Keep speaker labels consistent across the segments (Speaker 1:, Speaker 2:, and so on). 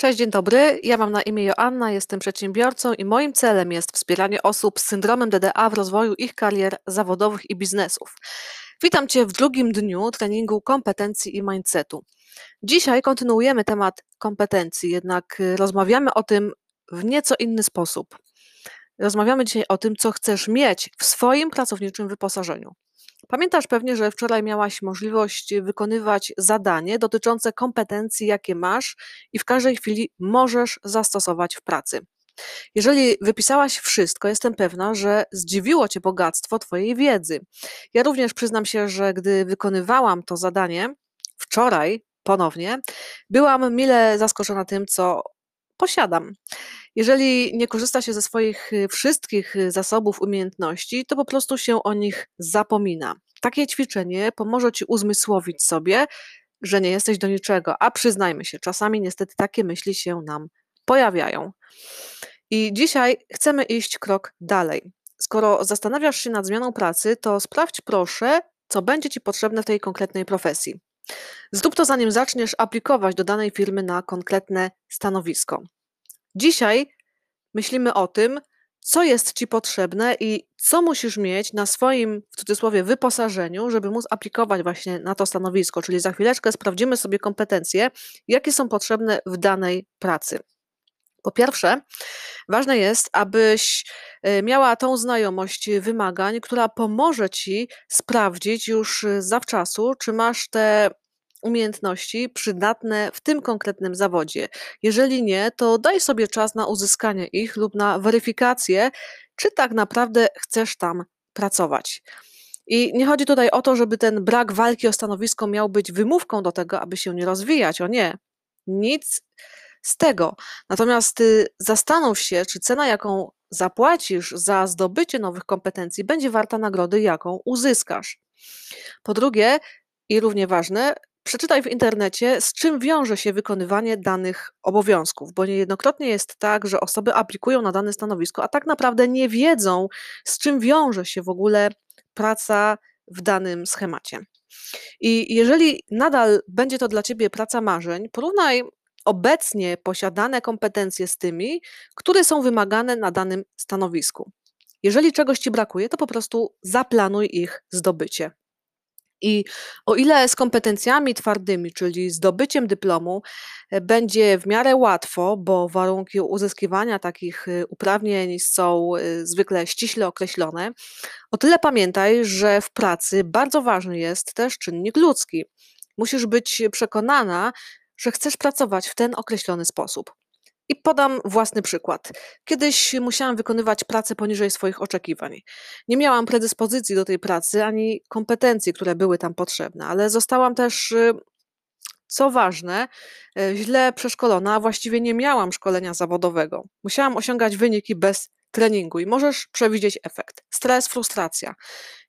Speaker 1: Cześć, dzień dobry. Ja mam na imię Joanna, jestem przedsiębiorcą i moim celem jest wspieranie osób z syndromem DDA w rozwoju ich karier zawodowych i biznesów. Witam Cię w drugim dniu treningu kompetencji i mindsetu. Dzisiaj kontynuujemy temat kompetencji, jednak rozmawiamy o tym w nieco inny sposób. Rozmawiamy dzisiaj o tym, co chcesz mieć w swoim pracowniczym wyposażeniu. Pamiętasz pewnie, że wczoraj miałaś możliwość wykonywać zadanie dotyczące kompetencji, jakie masz i w każdej chwili możesz zastosować w pracy. Jeżeli wypisałaś wszystko, jestem pewna, że zdziwiło Cię bogactwo Twojej wiedzy. Ja również przyznam się, że gdy wykonywałam to zadanie wczoraj ponownie, byłam mile zaskoczona tym, co posiadam. Jeżeli nie korzysta się ze swoich y, wszystkich y, zasobów, umiejętności, to po prostu się o nich zapomina. Takie ćwiczenie pomoże ci uzmysłowić sobie, że nie jesteś do niczego, a przyznajmy się, czasami niestety takie myśli się nam pojawiają. I dzisiaj chcemy iść krok dalej. Skoro zastanawiasz się nad zmianą pracy, to sprawdź proszę, co będzie ci potrzebne w tej konkretnej profesji. Zrób to zanim zaczniesz aplikować do danej firmy na konkretne stanowisko. Dzisiaj myślimy o tym, co jest Ci potrzebne i co musisz mieć na swoim, w cudzysłowie, wyposażeniu, żeby móc aplikować właśnie na to stanowisko. Czyli za chwileczkę sprawdzimy sobie kompetencje, jakie są potrzebne w danej pracy. Po pierwsze, ważne jest, abyś e, miała tą znajomość wymagań, która pomoże ci sprawdzić już zawczasu, czy masz te umiejętności przydatne w tym konkretnym zawodzie. Jeżeli nie, to daj sobie czas na uzyskanie ich lub na weryfikację, czy tak naprawdę chcesz tam pracować. I nie chodzi tutaj o to, żeby ten brak walki o stanowisko miał być wymówką do tego, aby się nie rozwijać. O nie, nic z tego. Natomiast ty zastanów się, czy cena, jaką zapłacisz za zdobycie nowych kompetencji, będzie warta nagrody, jaką uzyskasz. Po drugie, i równie ważne, Przeczytaj w internecie, z czym wiąże się wykonywanie danych obowiązków, bo niejednokrotnie jest tak, że osoby aplikują na dane stanowisko, a tak naprawdę nie wiedzą, z czym wiąże się w ogóle praca w danym schemacie. I jeżeli nadal będzie to dla ciebie praca marzeń, porównaj obecnie posiadane kompetencje z tymi, które są wymagane na danym stanowisku. Jeżeli czegoś ci brakuje, to po prostu zaplanuj ich zdobycie. I o ile z kompetencjami twardymi, czyli zdobyciem dyplomu, e, będzie w miarę łatwo, bo warunki uzyskiwania takich e, uprawnień są e, zwykle ściśle określone, o tyle pamiętaj, że w pracy bardzo ważny jest też czynnik ludzki. Musisz być przekonana, że chcesz pracować w ten określony sposób. I podam własny przykład. Kiedyś musiałam wykonywać pracę poniżej swoich oczekiwań. Nie miałam predyspozycji do tej pracy ani kompetencji, które były tam potrzebne, ale zostałam też, y, co ważne, y, źle przeszkolona, a właściwie nie miałam szkolenia zawodowego. Musiałam osiągać wyniki bez treningu i możesz przewidzieć efekt. Stres, frustracja.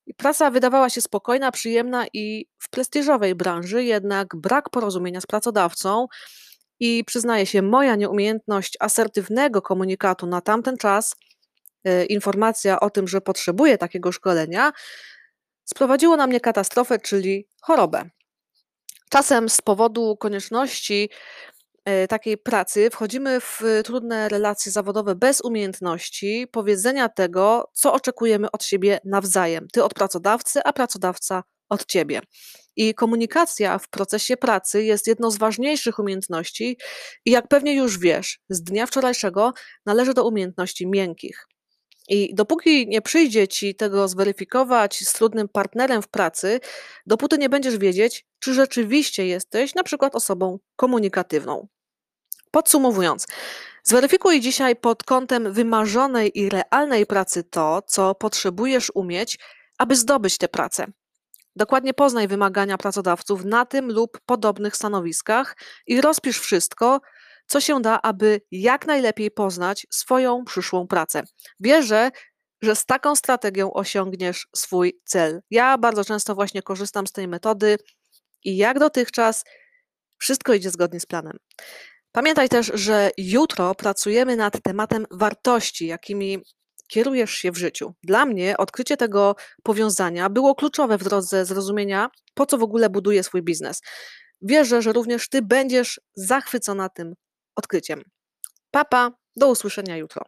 Speaker 1: I praca wydawała się spokojna, przyjemna i w prestiżowej branży, jednak brak porozumienia z pracodawcą i przyznaję się, moja nieumiejętność asertywnego komunikatu na tamten czas, e, informacja o tym, że potrzebuję takiego szkolenia, sprowadziło na mnie katastrofę, czyli chorobę. Czasem z powodu konieczności e, takiej pracy wchodzimy w trudne relacje zawodowe bez umiejętności powiedzenia tego, co oczekujemy od siebie nawzajem. Ty od pracodawcy, a pracodawca od ciebie. I komunikacja w procesie pracy jest jedną z ważniejszych umiejętności, i jak pewnie już wiesz, z dnia wczorajszego należy do umiejętności miękkich. I dopóki nie przyjdzie ci tego zweryfikować z trudnym partnerem w pracy, dopóty nie będziesz wiedzieć, czy rzeczywiście jesteś na przykład osobą komunikatywną. Podsumowując, zweryfikuj dzisiaj pod kątem wymarzonej i realnej pracy to, co potrzebujesz umieć, aby zdobyć tę pracę. Dokładnie poznaj wymagania pracodawców na tym lub podobnych stanowiskach i rozpisz wszystko, co się da, aby jak najlepiej poznać swoją przyszłą pracę. Wierzę, że z taką strategią osiągniesz swój cel. Ja bardzo często właśnie korzystam z tej metody i jak dotychczas wszystko idzie zgodnie z planem. Pamiętaj też, że jutro pracujemy nad tematem wartości, jakimi kierujesz się w życiu. Dla mnie odkrycie tego powiązania było kluczowe w drodze zrozumienia, po co w ogóle buduję swój biznes. Wierzę, że również Ty będziesz zachwycona tym odkryciem. Papa, do usłyszenia jutro.